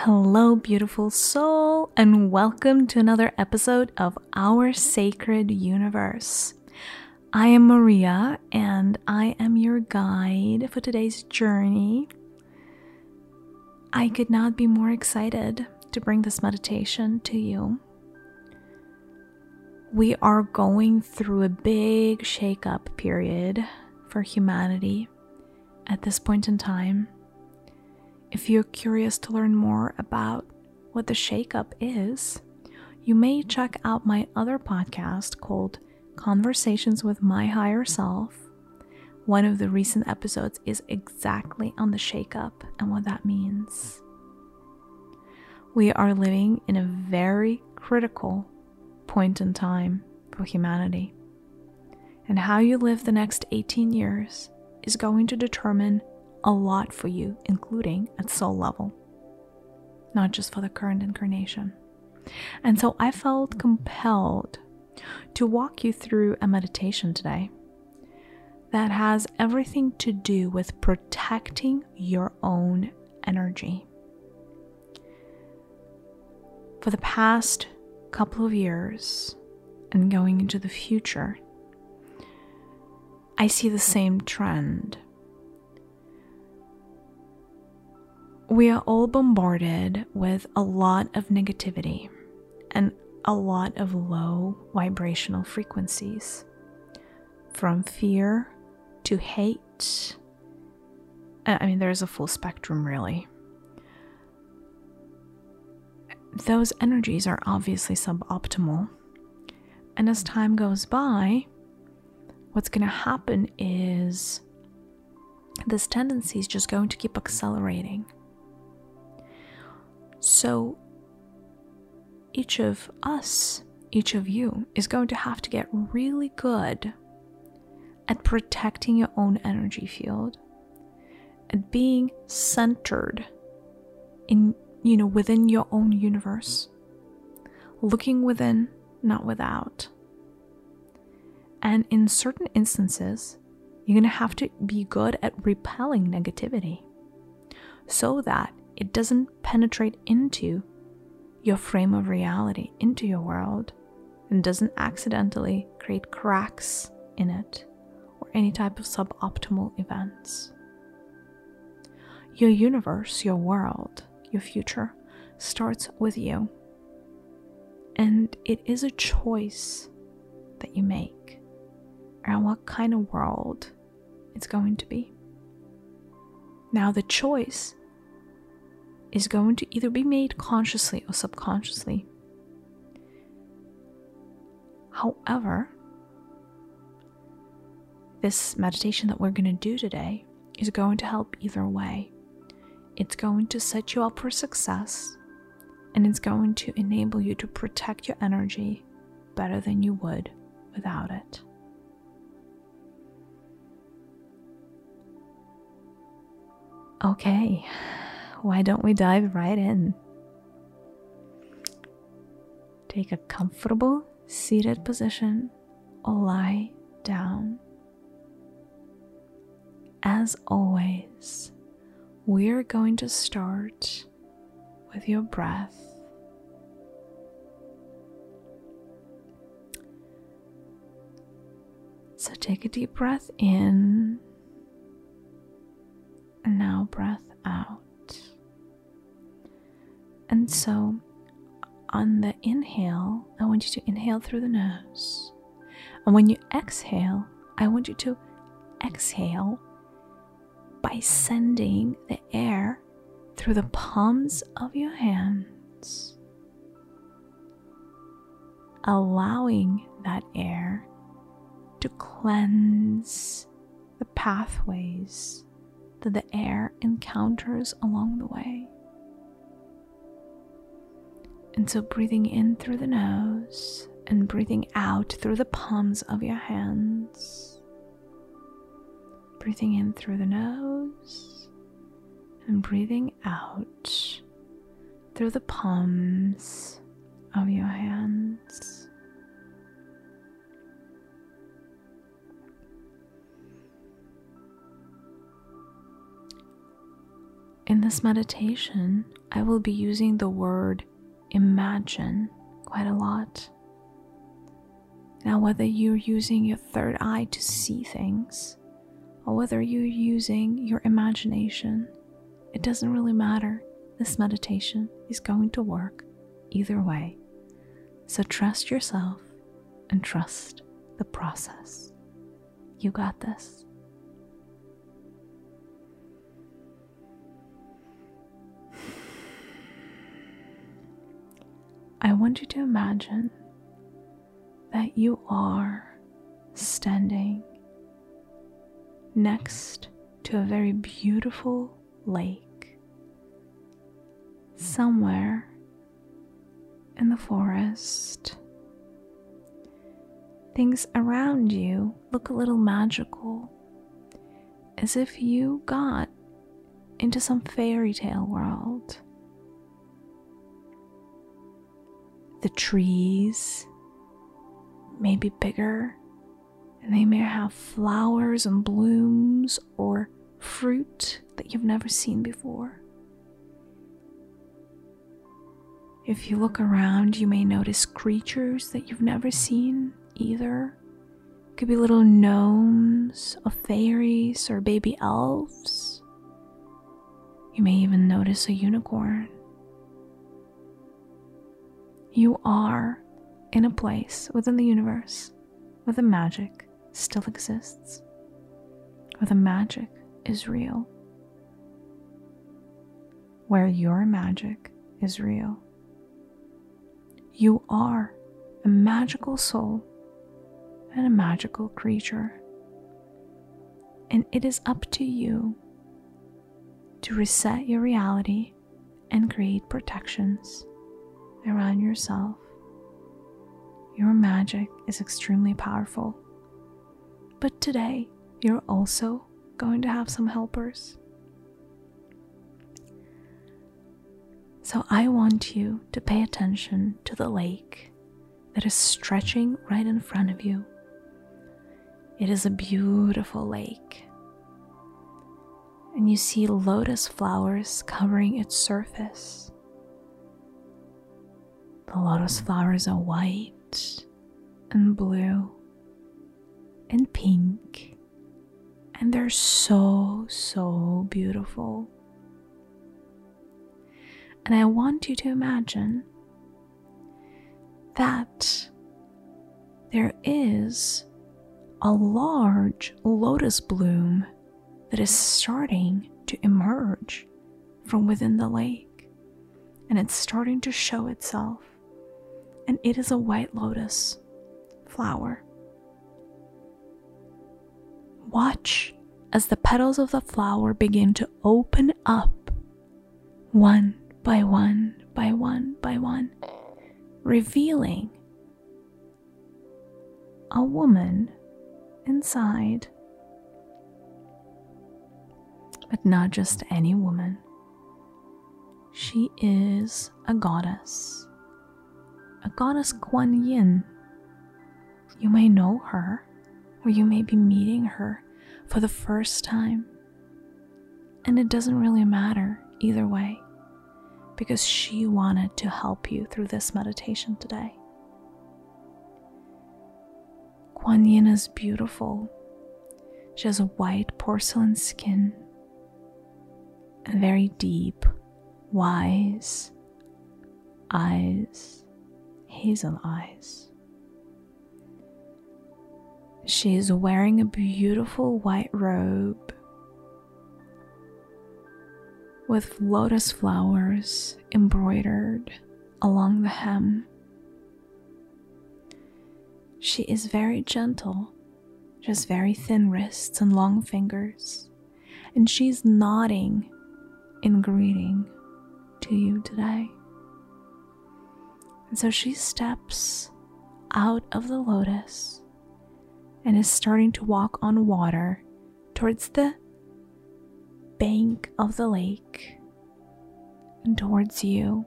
Hello, beautiful soul, and welcome to another episode of Our Sacred Universe. I am Maria, and I am your guide for today's journey. I could not be more excited to bring this meditation to you. We are going through a big shake-up period for humanity at this point in time. If you're curious to learn more about what the shake-up is, you may check out my other podcast called Conversations with My Higher Self. One of the recent episodes is exactly on the shake-up and what that means. We are living in a very critical point in time for humanity. And how you live the next 18 years is going to determine a lot for you, including at soul level, not just for the current incarnation. And so I felt compelled to walk you through a meditation today that has everything to do with protecting your own energy. For the past couple of years and going into the future, I see the same trend. We are all bombarded with a lot of negativity and a lot of low vibrational frequencies, from fear to hate. Uh, I mean, there's a full spectrum, really those energies are obviously suboptimal. And as time goes by, what's going to happen is this tendency is just going to keep accelerating. So each of us, each of you, is going to have to get really good at protecting your own energy field, at being centered in you know, within your own universe. Looking within, not without. And in certain instances, you're going to have to be good at repelling negativity so that it doesn't penetrate into your frame of reality, into your world, and doesn't accidentally create cracks in it or any type of suboptimal events. Your universe, your world, your future starts with you. And it is a choice that you make around what kind of world it's going to be. Now, the choice is going to either be made consciously or subconsciously. However, this meditation that we're going to do today is going to help either way. It's going to set you up for success and it's going to enable you to protect your energy better than you would without it. Okay, why don't we dive right in? Take a comfortable seated position or lie down. As always, we're going to start with your breath. So take a deep breath in and now breath out. And so on the inhale, I want you to inhale through the nose. And when you exhale, I want you to exhale by sending the air through the palms of your hands, allowing that air to cleanse the pathways that the air encounters along the way. And so, breathing in through the nose and breathing out through the palms of your hands breathing in through the nose and breathing out through the palms of your hands. in this meditation, I will be using the word imagine quite a lot. Now, whether you're using your third eye to see things or whether you're using your imagination, it doesn't really matter. This meditation is going to work either way. So trust yourself and trust the process. You got this. I want you to imagine that you are standing next to a very beautiful lake somewhere in the forest. Things around you look a little magical, as if you got into some fairy tale world. The trees may be bigger and they may have flowers and blooms or fruit that you've never seen before. If you look around, you may notice creatures that you've never seen either. It could be little gnomes, or fairies, or baby elves. You may even notice a unicorn. You are in a place within the universe where the magic still exists, where the magic is real, where your magic is real. You are a magical soul and a magical creature. And it is up to you to reset your reality and create protections around yourself. Your magic is extremely powerful. But today, you're also going to have some helpers. So I want you to pay attention to the lake that is stretching right in front of you. It is a beautiful lake. And you see lotus flowers covering its surface. The lotus flowers are white and blue and pink, and they're so, so beautiful. And I want you to imagine that there is a large lotus bloom that is starting to emerge from within the lake, and it's starting to show itself. And it is a white lotus flower. Watch as the petals of the flower begin to open up one by one by one by one, revealing a woman inside. But not just any woman. She is a goddess. A goddess Quan Yin. You may know her, or you may be meeting her for the first time. And it doesn't really matter either way because she wanted to help you through this meditation today. Quan Yin is beautiful. She has a white porcelain skin and very deep, wise eyes, hazel eyes. She is wearing a beautiful white robe with lotus flowers embroidered along the hem. She is very gentle, just very thin wrists and long fingers, and she's nodding in greeting to you today. And so she steps out of the lotus and is starting to walk on water towards the bank of the lake and towards you.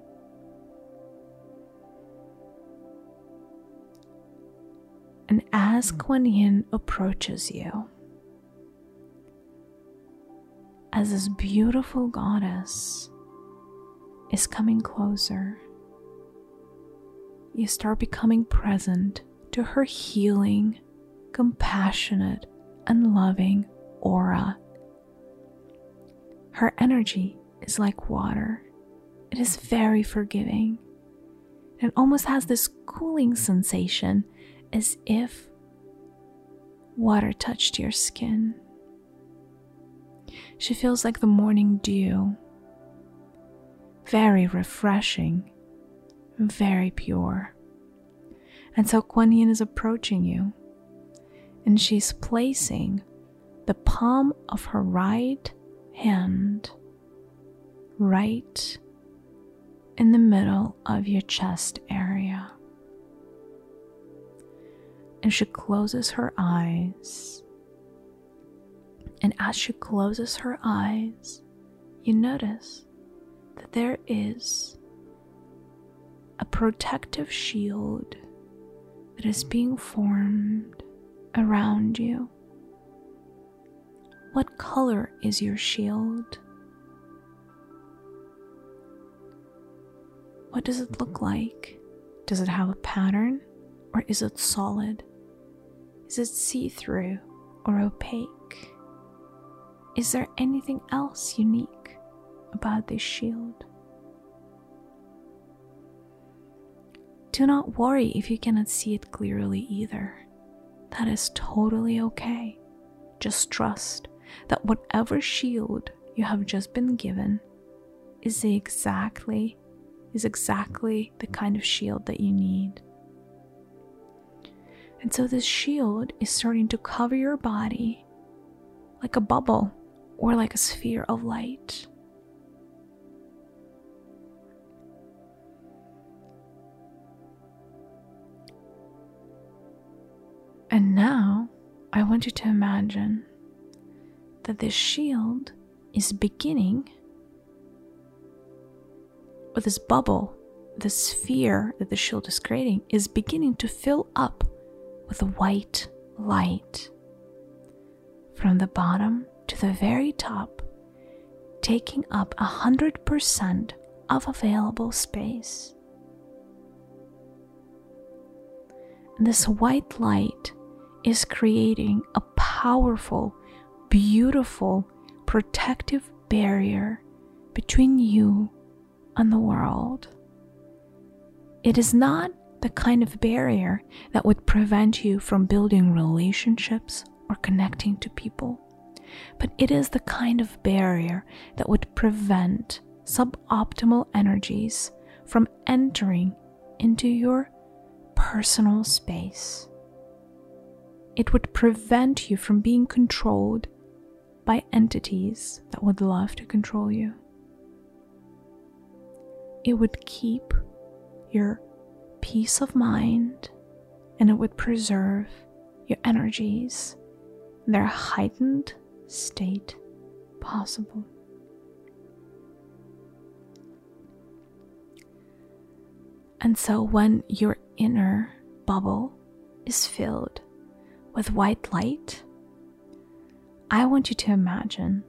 And as Quan Yin approaches you, as this beautiful goddess is coming closer, you start becoming present to her healing, compassionate, and loving aura. Her energy is like water, it is very forgiving. It almost has this cooling sensation as if water touched your skin. She feels like the morning dew, very refreshing, very pure. And so Quan Yin is approaching you, and she's placing the palm of her right hand right in the middle of your chest area. And she closes her eyes. And as she closes her eyes, you notice that there is a protective shield that is being formed around you. What color is your shield? What does it look like? Does it have a pattern or is it solid? Is it see through or opaque? Is there anything else unique about this shield? Do not worry if you cannot see it clearly either. That is totally okay. Just trust that whatever shield you have just been given is exactly is exactly the kind of shield that you need. And so this shield is starting to cover your body like a bubble or like a sphere of light. And now I want you to imagine that this shield is beginning or this bubble, the sphere that the shield is creating, is beginning to fill up with white light from the bottom to the very top, taking up a hundred percent of available space. And this white light is creating a powerful, beautiful, protective barrier between you and the world. It is not the kind of barrier that would prevent you from building relationships or connecting to people, but it is the kind of barrier that would prevent suboptimal energies from entering into your personal space. It would prevent you from being controlled by entities that would love to control you it would keep your peace of mind and it would preserve your energies in their heightened state possible. And so, when your inner bubble is filled with white light, I want you to imagine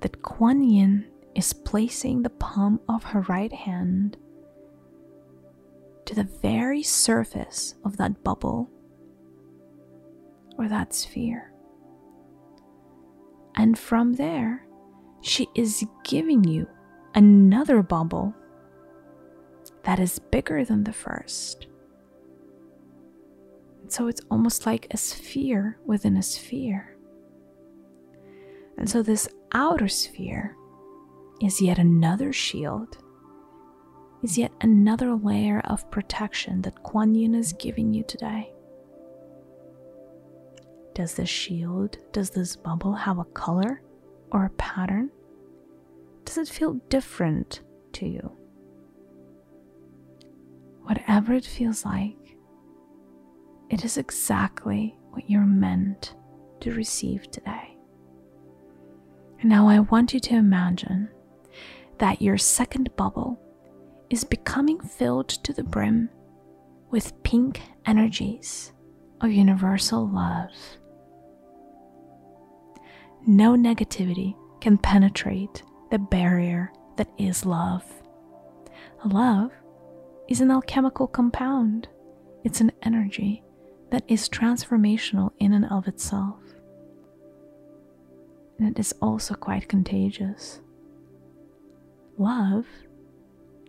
that Quan Yin is placing the palm of her right hand to the very surface of that bubble or that sphere. And from there, she is giving you another bubble that is bigger than the first. So it's almost like a sphere within a sphere. And so, this outer sphere is yet another shield, is yet another layer of protection that Quan Yin is giving you today. Does this shield, does this bubble have a color or a pattern? Does it feel different to you? Whatever it feels like, it is exactly what you're meant to receive today. Now I want you to imagine that your second bubble is becoming filled to the brim with pink energies of universal love. No negativity can penetrate the barrier that is love. Love is an alchemical compound, it's an energy that is transformational in and of itself. And it is also quite contagious. Love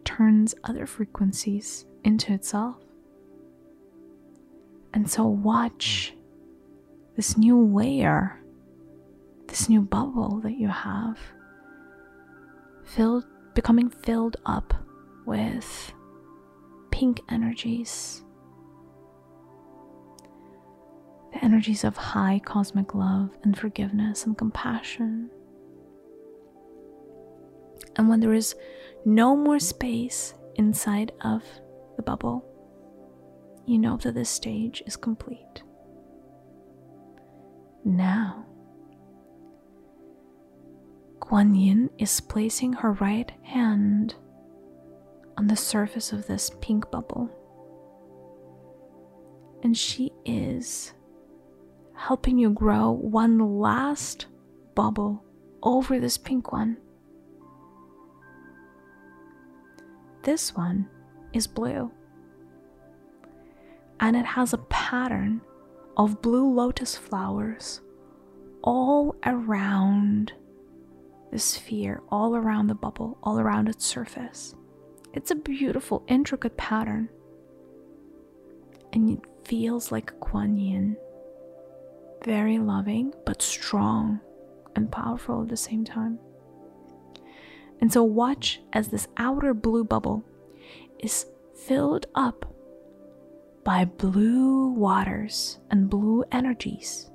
turns other frequencies into itself. And so, watch this new layer, this new bubble that you have, filled, becoming filled up with pink energies. Energies of high cosmic love and forgiveness and compassion. And when there is no more space inside of the bubble, you know that this stage is complete. Now, Quan Yin is placing her right hand on the surface of this pink bubble. And she is helping you grow one last bubble over this pink one. This one is blue. And it has a pattern of blue lotus flowers all around the sphere, all around the bubble, all around its surface. It's a beautiful, intricate pattern. And it feels like Quan Yin. Very loving, but strong and powerful at the same time. And so, watch as this outer blue bubble is filled up by blue waters and blue energies.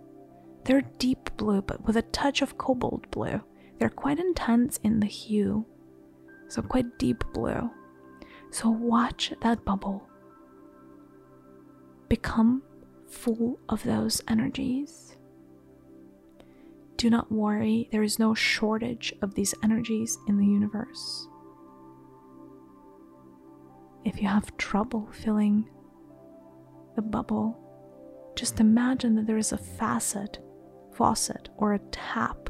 They're deep blue, but with a touch of cobalt blue. They're quite intense in the hue, so quite deep blue. So, watch that bubble become full of those energies. Do not worry, there is no shortage of these energies in the universe. If you have trouble filling the bubble, just imagine that there is a facet, faucet, or a tap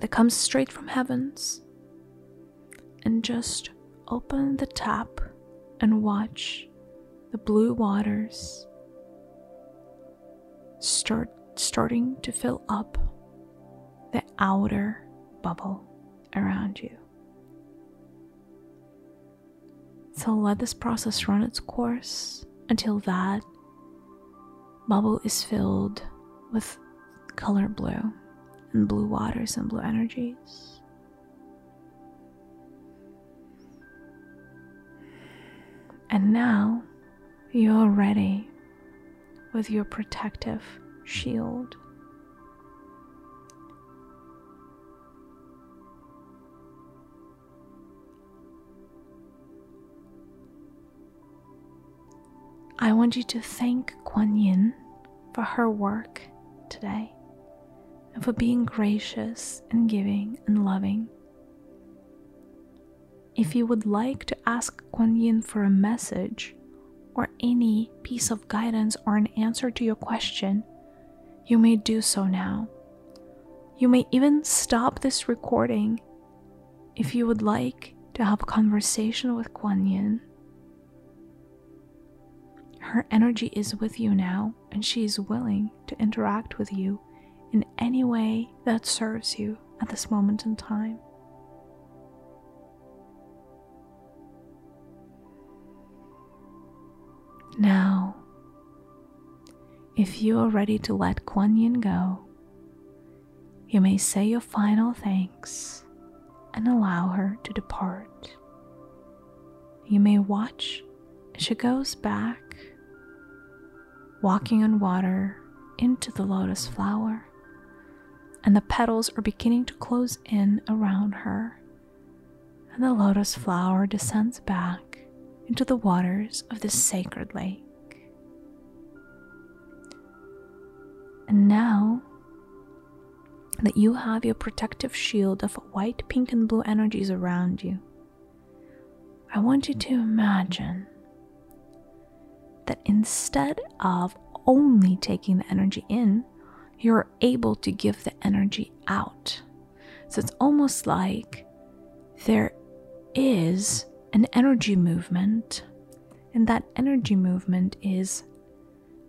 that comes straight from heavens. And just open the tap and watch the blue waters start starting to fill up the outer bubble around you. So let this process run its course until that bubble is filled with color blue and blue waters and blue energies. And now you're ready with your protective shield. I want you to thank Quan Yin for her work today and for being gracious and giving and loving. If you would like to ask Quan Yin for a message or any piece of guidance or an answer to your question, you may do so now. You may even stop this recording if you would like to have a conversation with Quan Yin. Her energy is with you now, and she is willing to interact with you in any way that serves you at this moment in time. Now, if you are ready to let Quan Yin go, you may say your final thanks and allow her to depart. You may watch as she goes back, walking on water into the lotus flower and the petals are beginning to close in around her, and the lotus flower descends back into the waters of this sacred lake. And now that you have your protective shield of white, pink, and blue energies around you, I want you to imagine that instead of only taking the energy in, you're able to give the energy out. So it's almost like there is an energy movement, and that energy movement is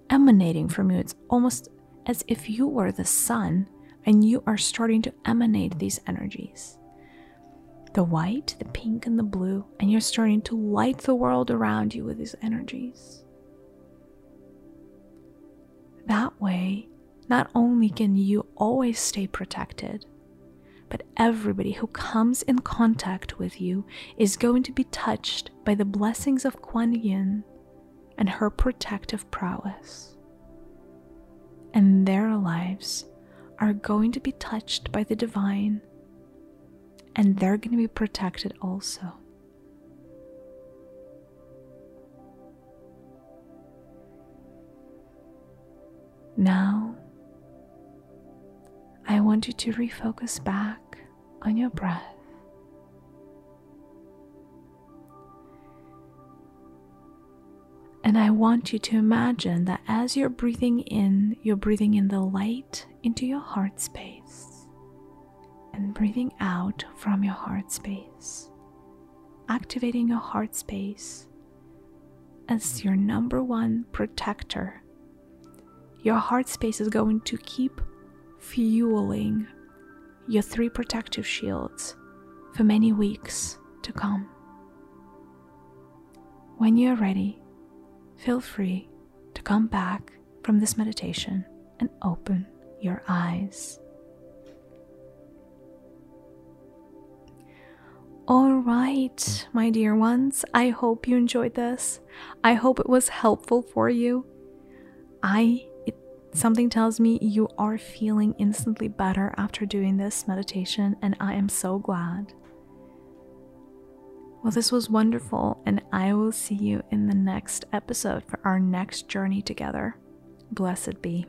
emanating from you. It's almost as if you were the sun and you are starting to emanate these energies the white, the pink, and the blue, and you're starting to light the world around you with these energies. That way, not only can you always stay protected, but everybody who comes in contact with you is going to be touched by the blessings of Quan Yin and her protective prowess. And their lives are going to be touched by the divine, and they're going to be protected also. Now, I want you to refocus back on your breath. And I want you to imagine that as you're breathing in, you're breathing in the light into your heart space and breathing out from your heart space, activating your heart space as your number one protector. Your heart space is going to keep fueling your three protective shields for many weeks to come. When you're ready, feel free to come back from this meditation and open your eyes. All right, my dear ones, I hope you enjoyed this. I hope it was helpful for you. I Something tells me you are feeling instantly better after doing this meditation, and I am so glad. Well, this was wonderful, and I will see you in the next episode for our next journey together. Blessed be.